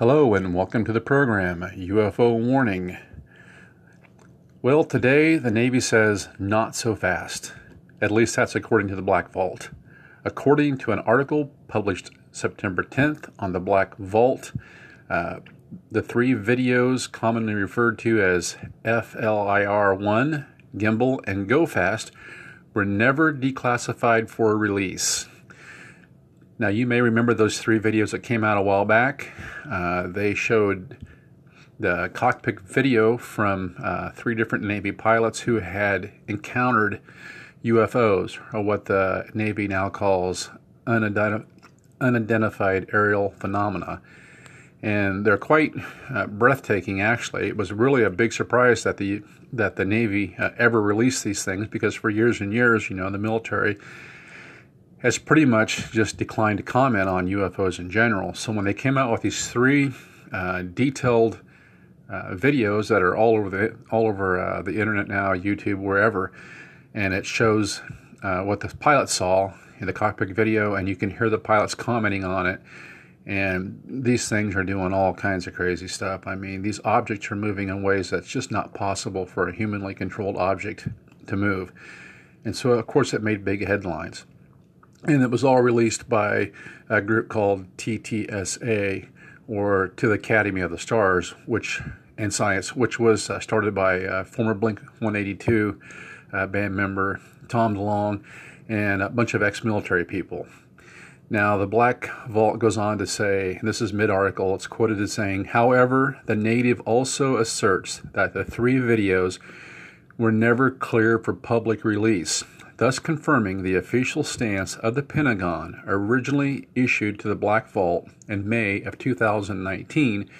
Hello, and welcome to the program UFO Warning. Well, today the Navy says not so fast. At least that's according to the Black Vault. According to an article published September 10th on the Black Vault, uh, the three videos commonly referred to as FLIR 1, Gimbal, and Go Fast were never declassified for release. Now, you may remember those three videos that came out a while back. Uh, they showed the cockpit video from uh, three different Navy pilots who had encountered UFOs, or what the Navy now calls unidentified, unidentified aerial phenomena. And they're quite uh, breathtaking, actually. It was really a big surprise that the that the Navy uh, ever released these things because for years and years, you know, the military has pretty much just declined to comment on UFOs in general. So when they came out with these three uh, detailed uh, videos that are all over the all over uh, the internet now, YouTube, wherever, and it shows uh, what the pilot saw in the cockpit video, and you can hear the pilots commenting on it. And these things are doing all kinds of crazy stuff. I mean, these objects are moving in ways that's just not possible for a humanly controlled object to move. And so, of course, it made big headlines. And it was all released by a group called TTSA, or To the Academy of the Stars, which and Science, which was uh, started by uh, former Blink 182 uh, band member Tom DeLonge and a bunch of ex military people. Now, the Black Vault goes on to say, this is mid article, it's quoted as saying, however, the native also asserts that the three videos were never cleared for public release, thus confirming the official stance of the Pentagon originally issued to the Black Vault in May of 2019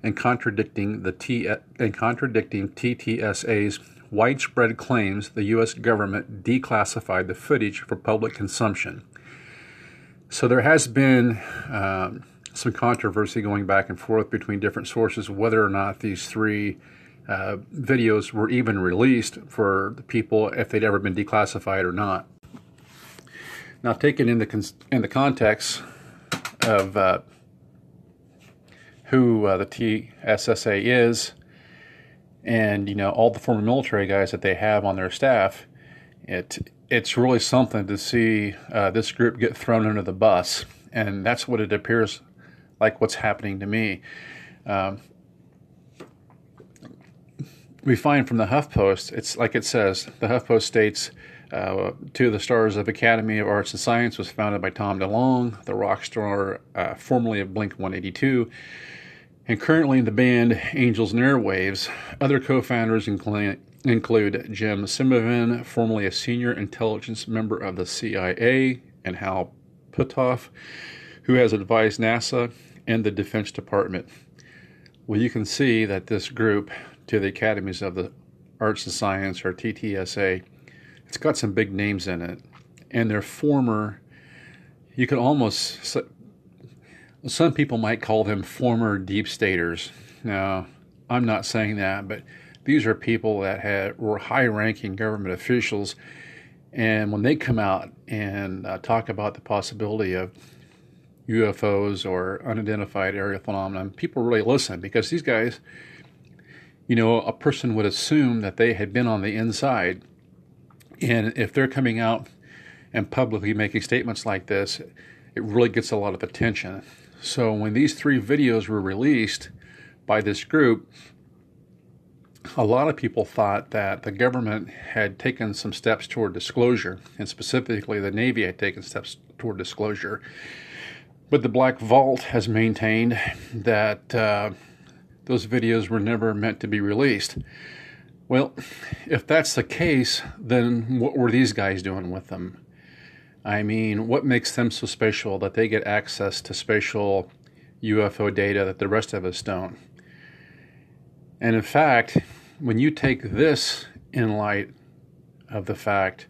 and contradicting the T and contradicting TTSA's widespread claims the US government declassified the footage for public consumption. So there has been um, some controversy going back and forth between different sources whether or not these three uh, videos were even released for the people if they'd ever been declassified or not. Now, taken in the con- in the context of uh, who uh, the TSSA is, and you know all the former military guys that they have on their staff, it it's really something to see uh, this group get thrown under the bus, and that's what it appears like what's happening to me. Um, we find from the HuffPost, it's like it says, the HuffPost states, uh, Two of the Stars of Academy of Arts and Science was founded by Tom DeLonge, the rock star uh, formerly of Blink 182, and currently in the band Angels and Airwaves. Other co founders include Jim Semivan, formerly a senior intelligence member of the CIA, and Hal Puthoff, who has advised NASA and the Defense Department. Well, you can see that this group, to the Academies of the Arts and Science, or TTSA, it's got some big names in it. And they're former, you could almost, some people might call them former deep staters. Now, I'm not saying that, but these are people that had were high-ranking government officials, and when they come out and uh, talk about the possibility of UFOs or unidentified aerial phenomenon, people really listen because these guys, you know, a person would assume that they had been on the inside, and if they're coming out and publicly making statements like this, it really gets a lot of attention. So when these three videos were released by this group, a lot of people thought that the government had taken some steps toward disclosure, and specifically the Navy had taken steps toward disclosure. But the Black Vault has maintained that uh, those videos were never meant to be released. Well, if that's the case, then what were these guys doing with them? I mean, what makes them so special that they get access to special UFO data that the rest of us don't. And in fact, when you take this in light of the fact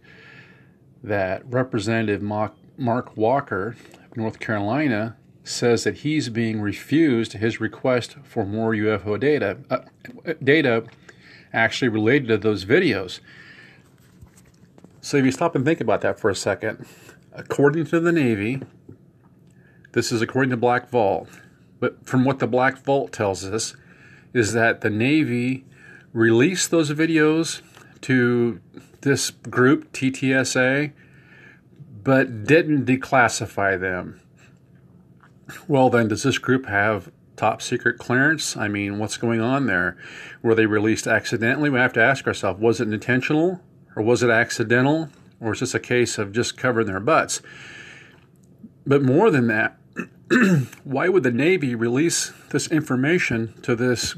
that Representative Mark Walker of North Carolina says that he's being refused his request for more UFO data, uh, data actually related to those videos. So if you stop and think about that for a second, according to the Navy, this is according to Black Vault, but from what the Black Vault tells us, is that the Navy released those videos to this group, TTSA, but didn't declassify them. Well, then, does this group have top secret clearance? I mean, what's going on there? Were they released accidentally? We have to ask ourselves was it intentional or was it accidental? Or is this a case of just covering their butts? But more than that, why would the Navy release this information to this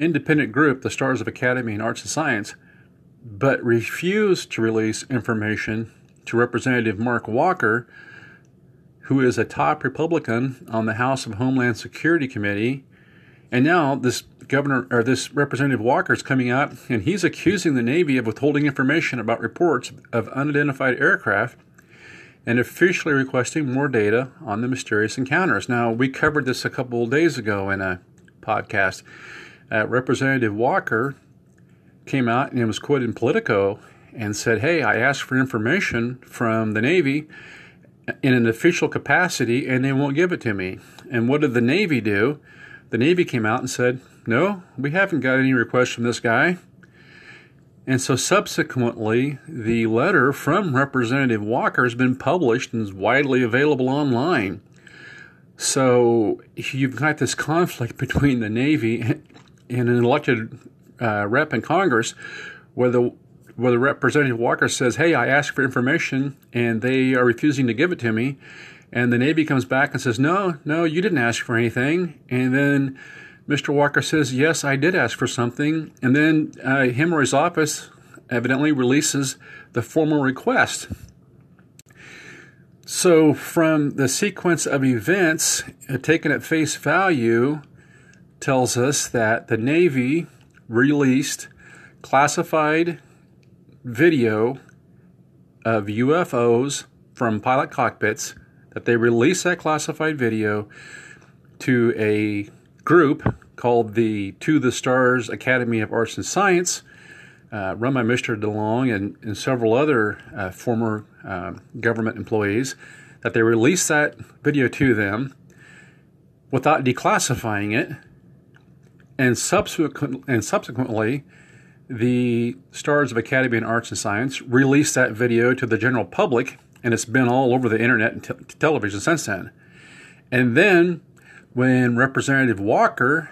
independent group, the Stars of Academy and Arts and Science, but refuse to release information to Representative Mark Walker, who is a top Republican on the House of Homeland Security Committee. And now this governor or this Representative Walker is coming out and he's accusing the Navy of withholding information about reports of unidentified aircraft and officially requesting more data on the mysterious encounters. Now, we covered this a couple of days ago in a podcast. Uh, Representative Walker came out and was quoted in Politico and said, Hey, I asked for information from the Navy in an official capacity and they won't give it to me. And what did the Navy do? The Navy came out and said, No, we haven't got any requests from this guy. And so subsequently, the letter from Representative Walker has been published and is widely available online. So you've got this conflict between the Navy and an elected uh, rep in Congress where the where the Representative Walker says, "Hey, I asked for information and they are refusing to give it to me," and the Navy comes back and says, "No, no, you didn't ask for anything," and then Mr. Walker says, Yes, I did ask for something. And then uh, him or his office evidently releases the formal request. So, from the sequence of events uh, taken at face value, tells us that the Navy released classified video of UFOs from pilot cockpits, that they released that classified video to a group called the To the Stars Academy of Arts and Science, uh, run by Mr. DeLonge and, and several other uh, former uh, government employees, that they released that video to them without declassifying it, and, and subsequently, the Stars of Academy and Arts and Science released that video to the general public, and it's been all over the internet and t- television since then. And then when Representative Walker,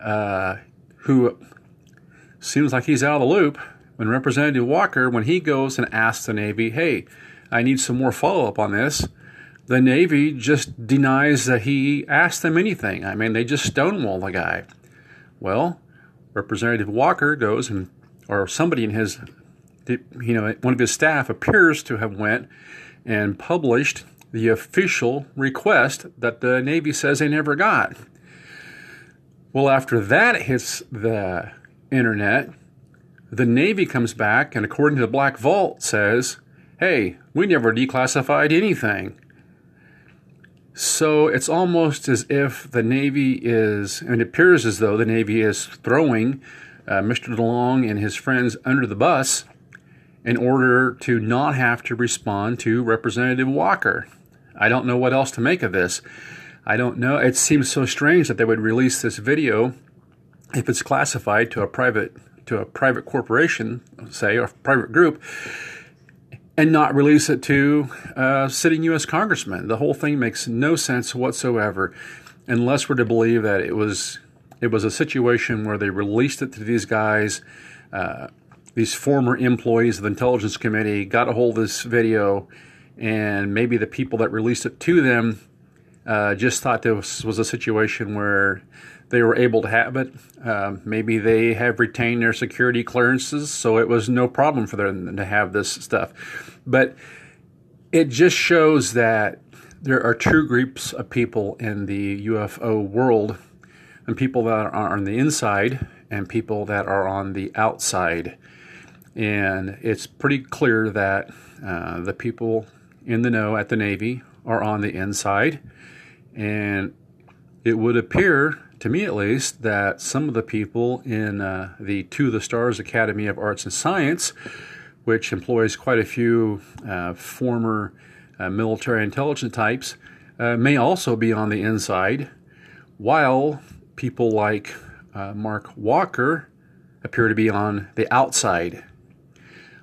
uh, who seems like he's out of the loop, when Representative Walker, when he goes and asks the Navy, hey, I need some more follow up on this, the Navy just denies that he asked them anything. I mean, they just stonewall the guy. Well, Representative Walker goes and, or somebody in his, you know, one of his staff appears to have went and published the official request that the Navy says they never got. Well, after that hits the internet, the Navy comes back and, according to the Black Vault, says, hey, we never declassified anything. So it's almost as if the Navy is, and it appears as though the Navy is throwing uh, Mr. DeLonge and his friends under the bus in order to not have to respond to Representative Walker. I don't know what else to make of this. I don't know. It seems so strange that they would release this video if it's classified to a private to a private corporation, say, or private group, and not release it to a sitting U.S. congressman. The whole thing makes no sense whatsoever, unless we're to believe that it was it was a situation where they released it to these guys. Uh, these former employees of the intelligence committee got a hold of this video and maybe the people that released it to them uh, just thought this was a situation where they were able to have it. Uh, maybe they have retained their security clearances, so it was no problem for them to have this stuff. But it just shows that there are two groups of people in the UFO world, and people that are on the inside and people that are on the outside. And it's pretty clear that uh, the people in the know at the Navy are on the inside. And it would appear, to me at least, that some of the people in uh, the To the Stars Academy of Arts and Science, which employs quite a few uh, former uh, military intelligence types, uh, may also be on the inside, while people like uh, Mark Walker appear to be on the outside,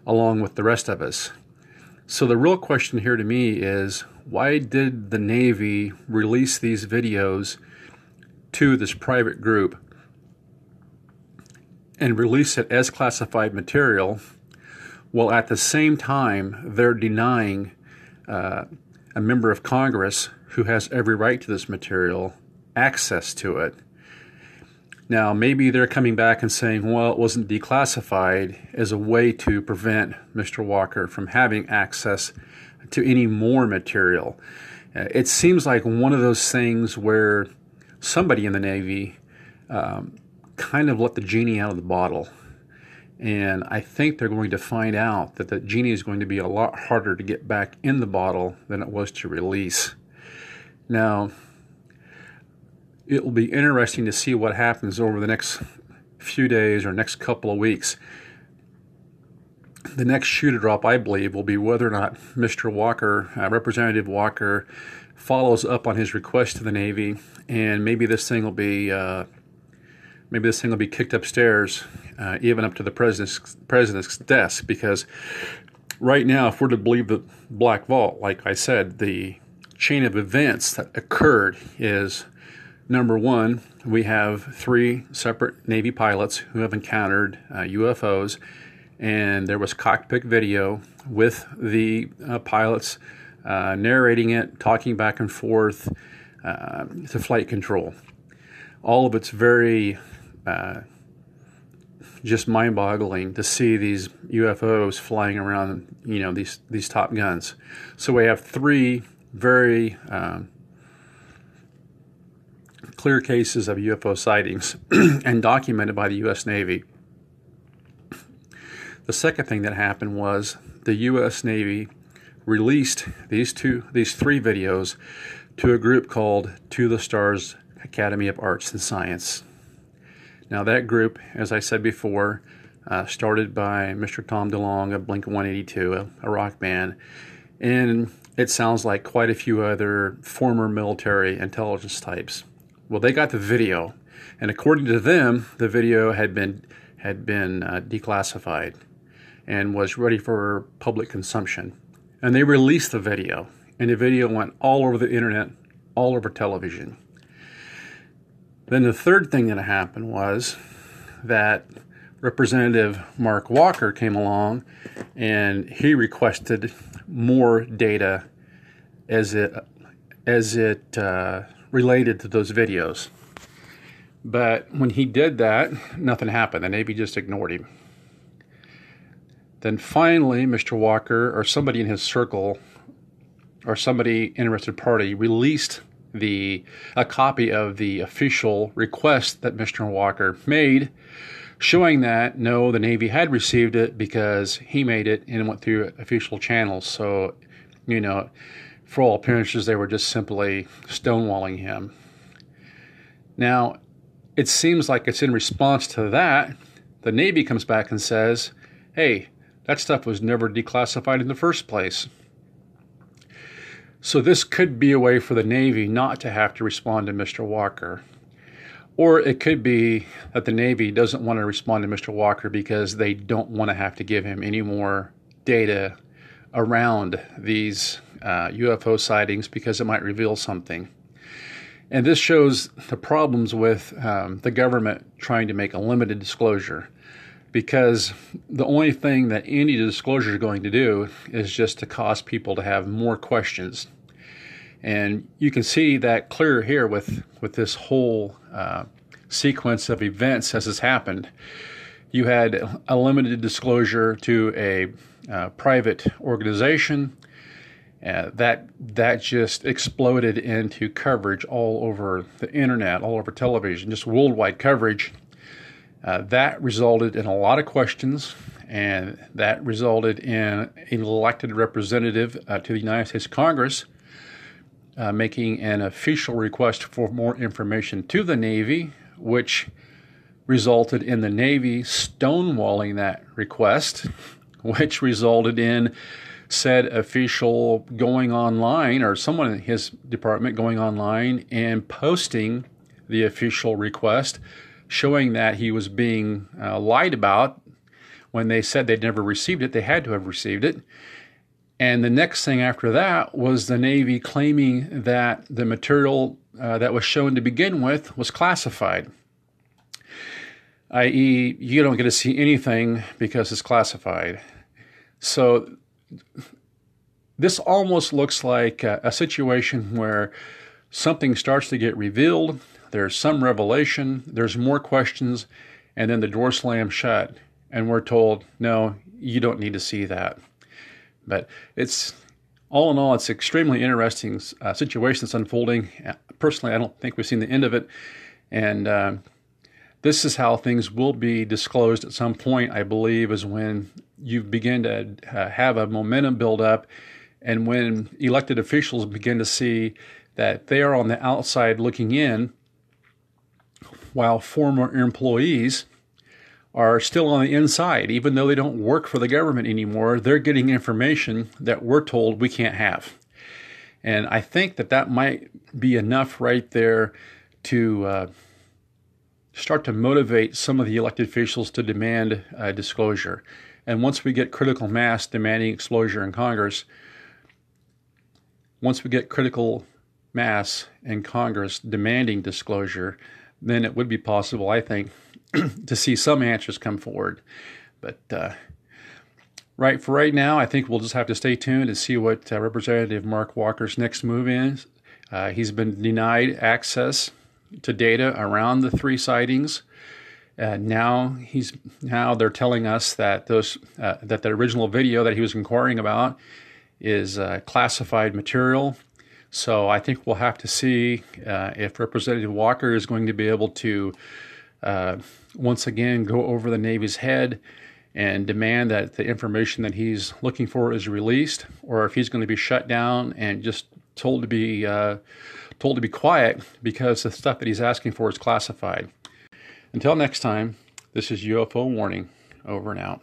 along with the rest of us. So the real question here to me is why did the Navy release these videos to this private group and release it as classified material while at the same time they're denying uh, a member of Congress who has every right to this material access to it? Now, maybe they're coming back and saying, well, it wasn't declassified as a way to prevent Mr. Walker from having access to any more material. Uh, it seems like one of those things where somebody in the Navy um, kind of let the genie out of the bottle. And I think they're going to find out that the genie is going to be a lot harder to get back in the bottle than it was to release. Now, it will be interesting to see what happens over the next few days or next couple of weeks. The next shoe to drop, I believe, will be whether or not Mr. Walker, uh, Representative Walker, follows up on his request to the Navy, and maybe this thing will be uh, maybe this thing will be kicked upstairs, uh, even up to the president's president's desk, because right now, if we're to believe the Black Vault, like I said, the chain of events that occurred is Number one, we have three separate Navy pilots who have encountered uh, UFOs, and there was cockpit video with the uh, pilots uh, narrating it, talking back and forth uh, to flight control. All of it's very uh, just mind-boggling to see these UFOs flying around. You know these these Top Guns. So we have three very um, clear cases of UFO sightings and documented by the U.S. Navy. The second thing that happened was the U.S. Navy released these two, these three videos to a group called To the Stars Academy of Arts and Science. Now, that group, as I said before, uh, started by Mr. Tom DeLonge of Blink 182, a, a rock band, and it sounds like quite a few other former military intelligence types. Well, they got the video, and according to them, the video had been had been uh, declassified and was ready for public consumption. And they released the video, and the video went all over the internet, all over television. Then the third thing that happened was that Representative Mark Walker came along and he requested more data as it as it uh, related to those videos. But when he did that, nothing happened. The Navy just ignored him. Then finally, Mr. Walker or somebody in his circle or somebody interested party released the a copy of the official request that Mr. Walker made, showing that no, the Navy had received it because he made it and it went through official channels. So, you know, for all appearances, they were just simply stonewalling him. Now, it seems like it's in response to that, the Navy comes back and says, hey, that stuff was never declassified in the first place. So, this could be a way for the Navy not to have to respond to Mr. Walker. Or it could be that the Navy doesn't want to respond to Mr. Walker because they don't want to have to give him any more data around these uh, UFO sightings because it might reveal something. And this shows the problems with um, the government trying to make a limited disclosure because the only thing that any disclosure is going to do is just to cause people to have more questions. And you can see that clear here with, with this whole uh, sequence of events as has happened. You had a limited disclosure to a uh, private organization Uh, that that just exploded into coverage all over the internet, all over television, just worldwide coverage. Uh, that resulted in a lot of questions, and that resulted in an elected representative uh, to the United States Congress uh, making an official request for more information to the Navy, which resulted in the Navy stonewalling that request, which resulted in said official going online or someone in his department going online and posting the official request showing that he was being uh, lied about when they said they'd never received it. They had to have received it. And the next thing after that was the Navy claiming that the material uh, that was shown to begin with was classified, i.e., you don't get to see anything because it's classified. So this almost looks like a, a situation where something starts to get revealed, there's some revelation, there's more questions, and then the door slams shut, and we're told, no, you don't need to see that. But it's all in all, it's extremely interesting uh, situation that's unfolding. Personally, I don't think we've seen the end of it, and uh, this is how things will be disclosed at some point. I believe is when you begin to uh, have a momentum build up, and when elected officials begin to see that they are on the outside looking in, while former employees are still on the inside, even though they don't work for the government anymore. They're getting information that we're told we can't have. And I think that that might be enough right there to uh, start to motivate some of the elected officials to demand uh, disclosure. And once we get critical mass demanding exposure in Congress, once we get critical mass in Congress demanding disclosure, then it would be possible, I think, to see some answers come forward. But uh, right for right now, I think we'll just have to stay tuned and see what uh, Representative Mark Walker's next move is. Uh, he's been denied access to data around the three sightings. Uh, now he's now they're telling us that those uh, that the original video that he was inquiring about is uh, classified material. So I think we'll have to see if Representative Walker is going to be able to uh, once again go over the Navy's head and demand that the information that he's looking for is released, or if he's going to be shut down and just told to be uh, told to be quiet because the stuff that he's asking for is classified. Until next time, this is UFO Warning. Over and out.